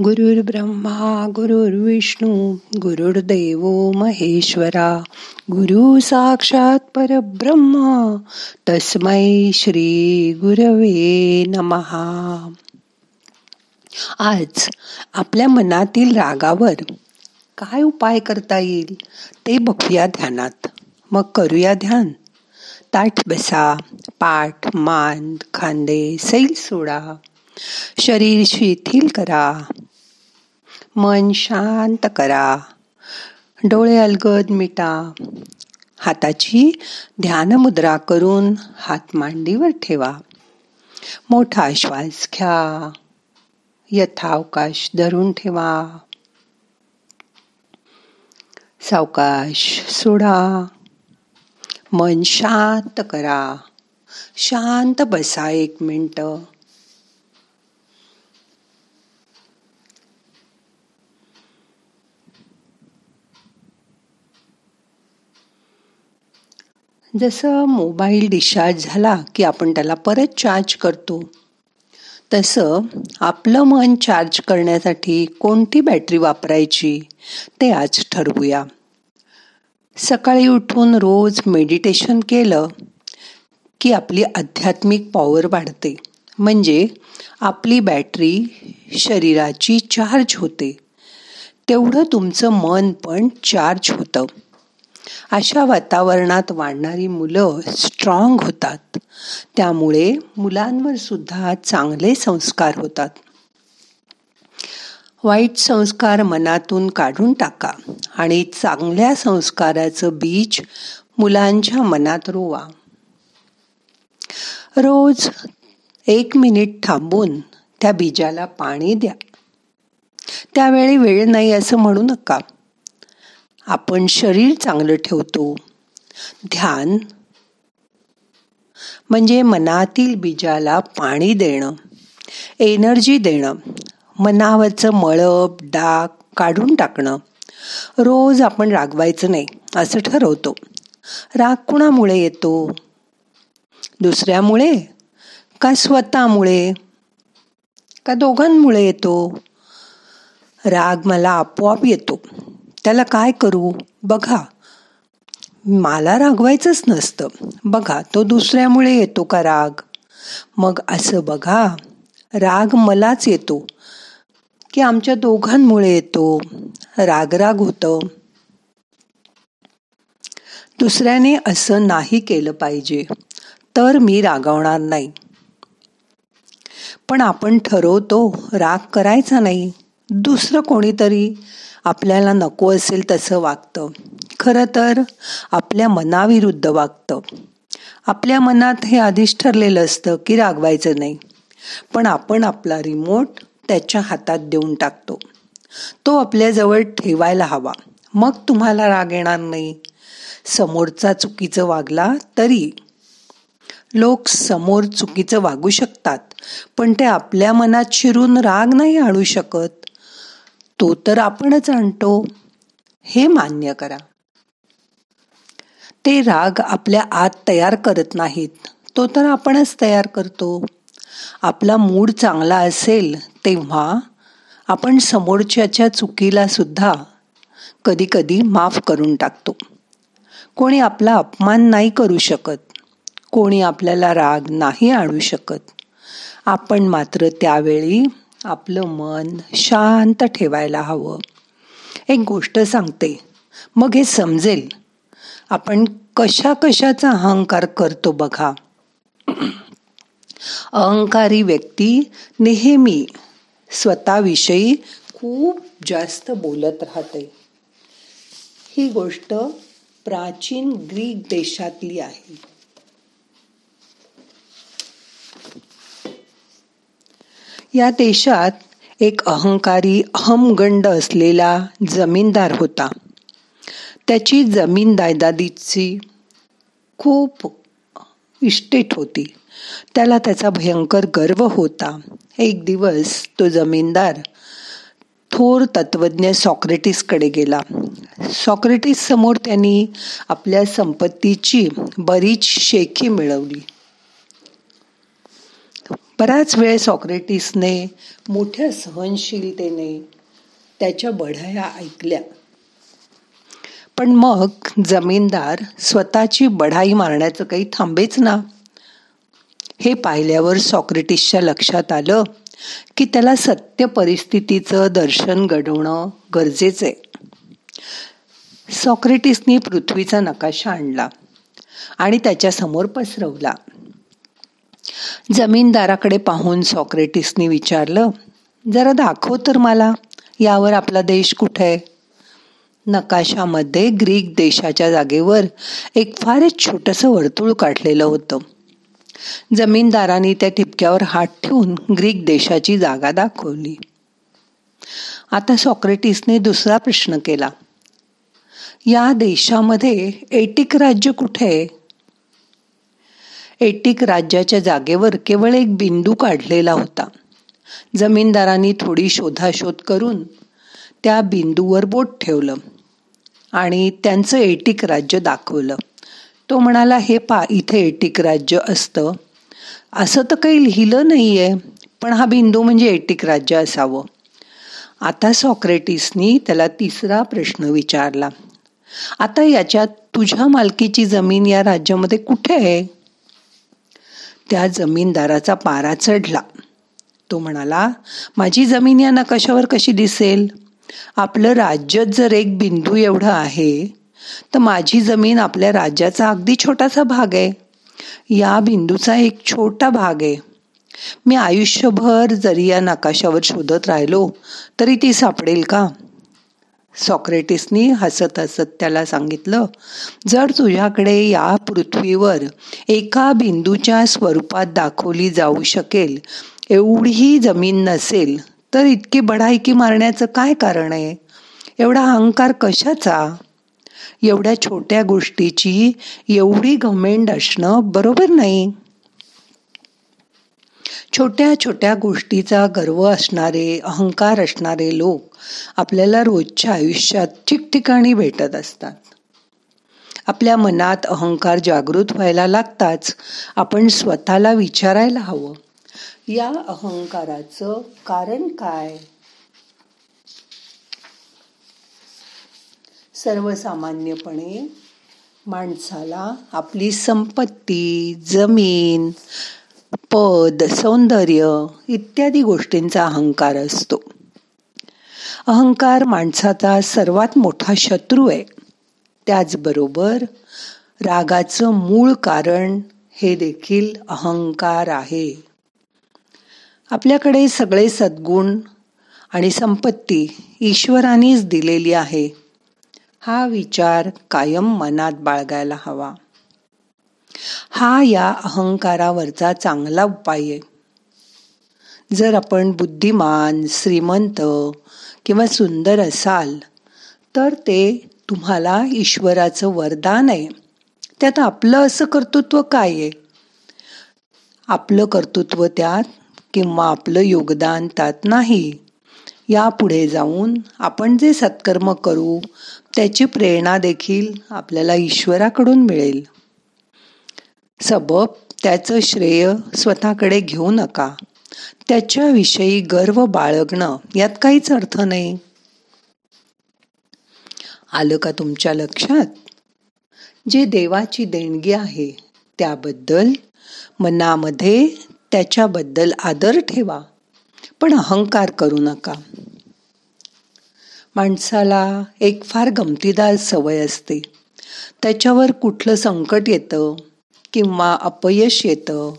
ब्रह्मा गुरुर्विष्णू गुरुर्देव महेश्वरा गुरु साक्षात परब्रह्मा तस्मै श्री गुरवे नमहा आज आपल्या मनातील रागावर काय उपाय करता येईल ते बघूया ध्यानात. मग करूया ध्यान. ताठ बसा पाठ मान खांदे सैल सोडा. शरीर शिथिल करा. मन शांत करा. डोळे अलगद मिटा. हाताची ध्यान मुद्रा करून हात मांडीवर ठेवा. मोठा श्वास घ्या. यथावकाश धरून ठेवा. सावकाश सोडा. मन शांत करा. शांत बसा एक मिनटं. जसं मोबाईल डिस्चार्ज झाला की आपण त्याला परत चार्ज करतो तसं आपलं मन चार्ज करण्यासाठी कोणती बॅटरी वापरायची ते आज ठरवूया. सकाळी उठून रोज मेडिटेशन केलं की आपली आध्यात्मिक पॉवर वाढते. म्हणजे आपली बॅटरी शरीराची चार्ज होते. तेवढं तुमचं मन पण चार्ज होतं. अशा वातावरणात वाढणारी मुलं स्ट्रॉंग होतात. त्यामुळे मुलांवर सुद्धा चांगले संस्कार होतात. वाईट संस्कार मनातून काढून टाका आणि चांगल्या संस्काराचं बीज मुलांच्या मनात रोवा. रोज एक मिनिट थांबून त्या बीजाला पाणी द्या. त्यावेळी वेळ नाही असं म्हणू नका. आपण शरीर चांगलं ठेवतो. ध्यान. म्हणजे मनातील बीजाला पाणी देणं. एनर्जी देणं. मनावरचं मळप डाग काढून टाकणं. रोज आपण रागवायचं नाही असं ठरवतो. राग कुणामुळे येतो? दुसऱ्यामुळे? का स्वतःमुळे? का दोघांमुळे येतो? राग मला आपोआप येतो. त्याला काय करू? बघा. मला रागवायचंच नसतं. बघा तो दुसऱ्यामुळे येतो का राग? मग असं बघा. राग मलाच येतो. की आमच्या दोघांमुळे येतो. राग राग होतं. दुसऱ्याने असं नाही केलं पाहिजे. तर मी रागवणार नाही. पण आपण ठरवतो राग करायचा नाही. दुसरं कोणीतरी आपल्याला नको असेल तसं वागतं. खरं तर आपल्या मनाविरुद्ध वागतं. आपल्या मनात हे आधीच ठरलेलं असतं की रागवायचं नाही. पण आपण आपला रिमोट त्याच्या हातात देऊन टाकतो. तो आपल्याजवळ ठेवायला हवा. मग तुम्हाला राग येणार नाही. समोरचा चुकीचं वागला तरी. लोक समोर चुकीचं वागू शकतात पण ते आपल्या मनात शिरून राग नाही आणू शकत. तो तर आपणच आणतो. हे मान्य करा. ते राग आपल्या आत तयार करत नाहीत. तो तर आपणच तयार करतो. आपला मूड चांगला असेल तेव्हा आपण समोरच्याच्या चुकीला सुद्धा कधी कधी माफ करून टाकतो. कोणी आपला अपमान नाही करू शकत. कोणी आपल्याला राग नाही आणू शकत. आपण मात्र त्यावेळी आपलं मन शांत ठेवायला हवं. एक गोष्ट सांगते. मग हे समजेल. आपण कशा कशाचा अहंकार करतो बघा. अहंकारी व्यक्ती नेहमी स्वतःविषयी खूप जास्त बोलत राहते. ही गोष्ट प्राचीन ग्रीक देशातली आहे. या देशात एक अहंकारी अहमगंड असलेला जमीनदार होता. त्याची जमीन दायदादीची खूप इस्टेट होती. त्याला त्याचा भयंकर गर्व होता. एक दिवस तो जमीनदार थोर तत्वज्ञ सॉक्रेटिसकडे गेला. सॉक्रेटिस समोर त्यांनी आपल्या संपत्तीची बरीच शेखी मिळवली. बराच वेळ सॉक्रेटिसने मोठ्या सहनशीलतेने त्याच्या बढाया ऐकल्या. पण मग जमीनदार स्वतःची बढाई मारण्याचं काही थांबेच ना. हे पाहिल्यावर सॉक्रेटिसच्या लक्षात आलं की त्याला सत्य परिस्थितीचं दर्शन घडवणं गरजेचं आहे सॉक्रेटिसनी पृथ्वीचा नकाशा आणला आणि त्याच्यासमोर पसरवला. जमीनदाराकडे पाहून सॉक्रेटिसने विचारलं जरा दाखव तर मला यावर आपला देश कुठे आहे? नकाशामध्ये ग्रीक देशाच्या जागेवर एक फारच छोटंसं वर्तुळ काढलेलं होतं. जमीनदारांनी त्या ठिपक्यावर हात ठेवून ग्रीक देशाची जागा दाखवली. आता सॉक्रेटिसने दुसरा प्रश्न केला. या देशामध्ये एटिक राज्य कुठे आहे? एटिक राज्याच्या जागेवर केवळ एक बिंदू काढलेला होता. जमीनदारांनी थोडी शोधाशोध करून त्या बिंदूवर बोट ठेवलं आणि त्यांचं एटिक राज्य दाखवलं. तो म्हणाला हे पा इथे एटिक राज्य असतं. असं तर काही लिहिलं नाही आहे पण हा बिंदू म्हणजे एटिक राज्य असावं. आता सॉक्रेटिसनी त्याला तिसरा प्रश्न विचारला आता याच्यात तुझ्या मालकीची जमीन या राज्यामध्ये कुठे आहे? त्या जमीनदाराचा पारा चढला. तो म्हणाला माझी जमीन या नकाशावर कशी दिसेल? आपलं राज्य जर एक बिंदू एवढं आहे तर माझी जमीन आपल्या राज्याचा अगदी छोटासा भाग आहे. या बिंदूचा एक छोटा भाग आहे. मी आयुष्यभर जरी या नकाशावर शोधत राहिलो तरी ती सापडेल का? सॉक्रेटिसनी हसत हसत त्याला सांगितलं जर तुझ्याकडे या पृथ्वीवर एका बिंदूच्या स्वरूपात दाखवली जाऊ शकेल एवढीही जमीन नसेल तर इतकी बढाईकी मारण्याचं काय कारण आहे? एवढा अहंकार कशाचा? एवढ्या छोट्या गोष्टीची एवढी घमेंड असणं बरोबर नाही. छोट्या छोट्या गोष्टीचा गर्व असणारे अहंकार असणारे लोक आपल्याला रोजच्या आयुष्यात ठिकठिकाणी भेटत असतात. आपल्या मनात अहंकार जागृत व्हायला लागताच आपण स्वतःला विचारायला हवं. या अहंकाराचं कारण काय? सर्वसामान्यपणे माणसाला आपली संपत्ती जमीन पद सौंदर्य इत्यादी गोष्टींचा अहंकार असतो. अहंकार माणसाचा सर्वात मोठा शत्रू आहे. त्याचबरोबर रागाचं मूळ कारण हे देखील अहंकार आहे. आपल्याकडे सगळे सद्गुण आणि संपत्ती ईश्वरानेच दिलेली आहे. हा विचार कायम मनात बाळगायला हवा. हा या अहंकारावरचा चांगला उपाय आहे. जर आपण बुद्धिमान श्रीमंत किंवा सुंदर असाल तर ते तुम्हाला ईश्वराचं वरदान आहे. त्यात आपलं असं कर्तृत्व काय आहे? आपलं कर्तृत्व त्यात किंवा आपलं योगदान त्यात नाही. यापुढे जाऊन आपण जे सत्कर्म करू त्याची प्रेरणा देखील आपल्याला ईश्वराकडून मिळेल. सबब त्याचं श्रेय स्वतःकडे घेऊ नका. त्याच्याविषयी गर्व बाळगणं यात काहीच अर्थ नाही. आलं का तुमच्या लक्षात? जे देवाची देणगी आहे त्याबद्दल मनामध्ये त्याच्याबद्दल आदर ठेवा पण अहंकार करू नका. माणसाला एक फार गमतीदार सवय असते. त्याच्यावर कुठलं संकट येतं किंवा अपयश येतं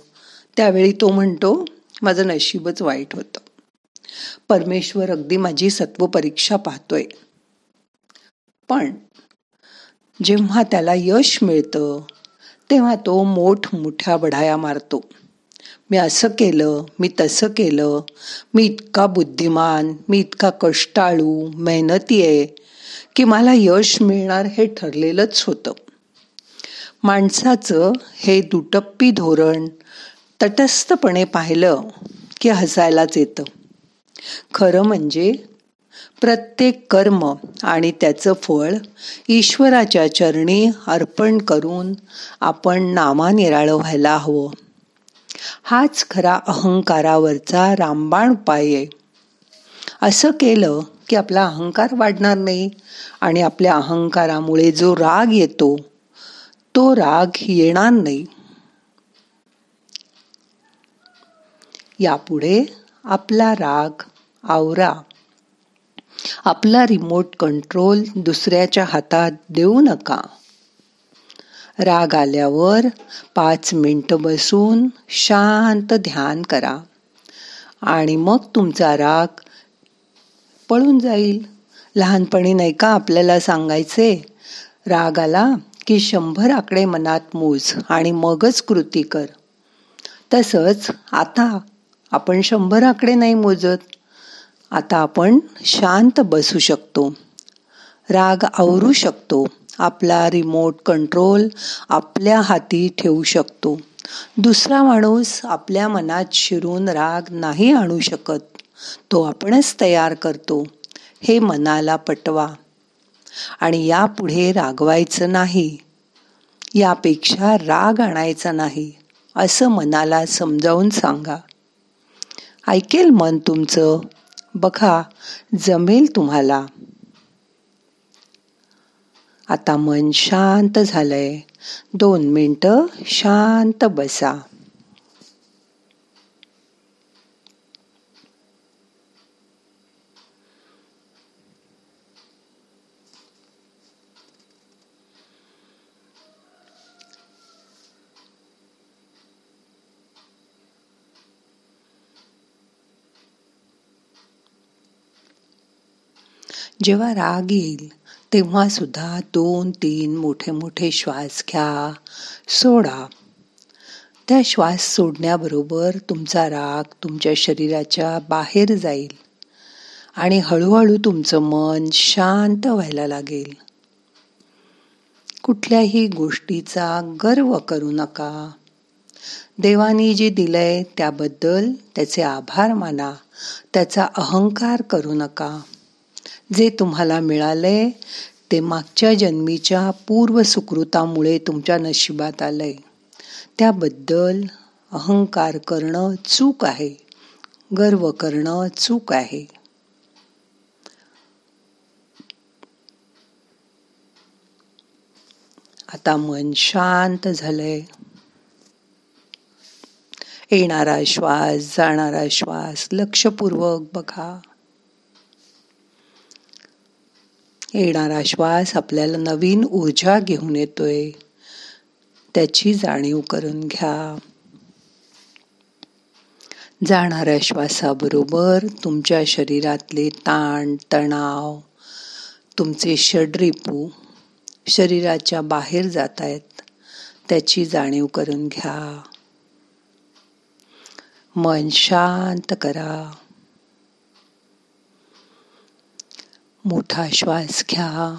त्यावेळी तो म्हणतो माझं नशीबच वाईट होतं. परमेश्वर अगदी माझी सत्व परीक्षा पाहतोय. पण जेव्हा त्याला यश मिळतं तेव्हा तो मोठ मोठ्या बढाया मारतो. मी असं केलं मी तसं केलं मी इतका बुद्धिमान मी इतका कष्टाळू मेहनती आहे की मला यश मिळणार हे ठरलेलंच होतं. माणसाचं हे दुटप्पी धोरण तटस्थपणे पाहिलं की हसायलाच येतं. खरं म्हणजे प्रत्येक कर्म आणि त्याचं फळ ईश्वराच्या चरणी अर्पण करून आपण नामानिराळं व्हायला हवं. हाच खरा अहंकारावरचा रामबाण उपाय आहे. असं केलं की आपला अहंकार वाढणार नाही आणि आपल्या अहंकारामुळे जो राग येतो तो राग येणार नाही. यापुढे आपला राग आवरा आपला रिमोट कंट्रोल दुसऱ्याच्या हातात देऊ नका. राग आल्यावर पाच मिनटं बसून शांत ध्यान करा आणि मग तुमचा राग पळून जाईल. लहानपणी नाही का आपल्याला सांगायचे राग आला की शंभर आकडे मनात मोज आणि मगच कृती कर. तसंच आता आपण शंभर आकडे नाही मोजत. आता आपण शांत बसू शकतो. राग आवरू शकतो. आपला रिमोट कंट्रोल आपल्या हाती ठेवू शकतो. दुसरा माणूस आपल्या मनात शिरून राग नाही आणू शकत. तो आपणच तयार करतो. हे मनाला पटवा. आणि यापुढे रागवायचं नाही. यापेक्षा राग आणायचा नाही. असं मनाला समजावून सांगा. ऐकेल मन तुमचं. बघा जमेल तुम्हाला. आता मन शांत झालंय. दोन मिनटं शांत बसा. जेव्हा राग येईल तेव्हा सुद्धा दोन तीन मोठे मोठे श्वास घ्या. सोडा. त्या श्वास सोडण्याबरोबर तुमचा राग तुमच्या शरीराच्या बाहेर जाईल आणि हळूहळू तुमचं मन शांत व्हायला लागेल. कुठल्याही गोष्टीचा गर्व करू नका. देवानी जे दिलंय त्याबद्दल त्याचे आभार माना. त्याचा अहंकार करू नका. जे तुम्हाला मिळालंय ते मागच्या जन्मीच्या पूर्व सुकृतामुळे तुमच्या नशिबात आलंय. त्याबद्दल अहंकार करणं चूक आहे. गर्व करणं चूक आहे. आता मन शांत झालंय. येणारा श्वास जाणारा श्वास लक्षपूर्वक बघा. येणारा श्वास आपल्याला नवीन ऊर्जा घेऊन येतोय. त्याची जाणीव करून घ्या. जाणाऱ्या श्वासाबरोबर तुमच्या शरीरातले ताण तणाव तुमचे षड्रिपू शरीराच्या बाहेर जात आहेत. त्याची जाणीव करून घ्या. मन शांत करा. मोठा श्वास घ्या.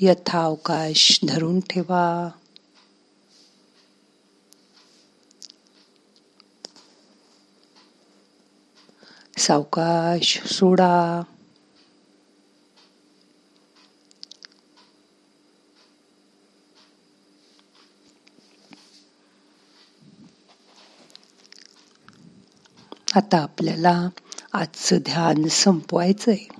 यथावकाश धरून ठेवा. सावकाश सोडा. आता आपल्याला आजचं ध्यान संपवायचंय.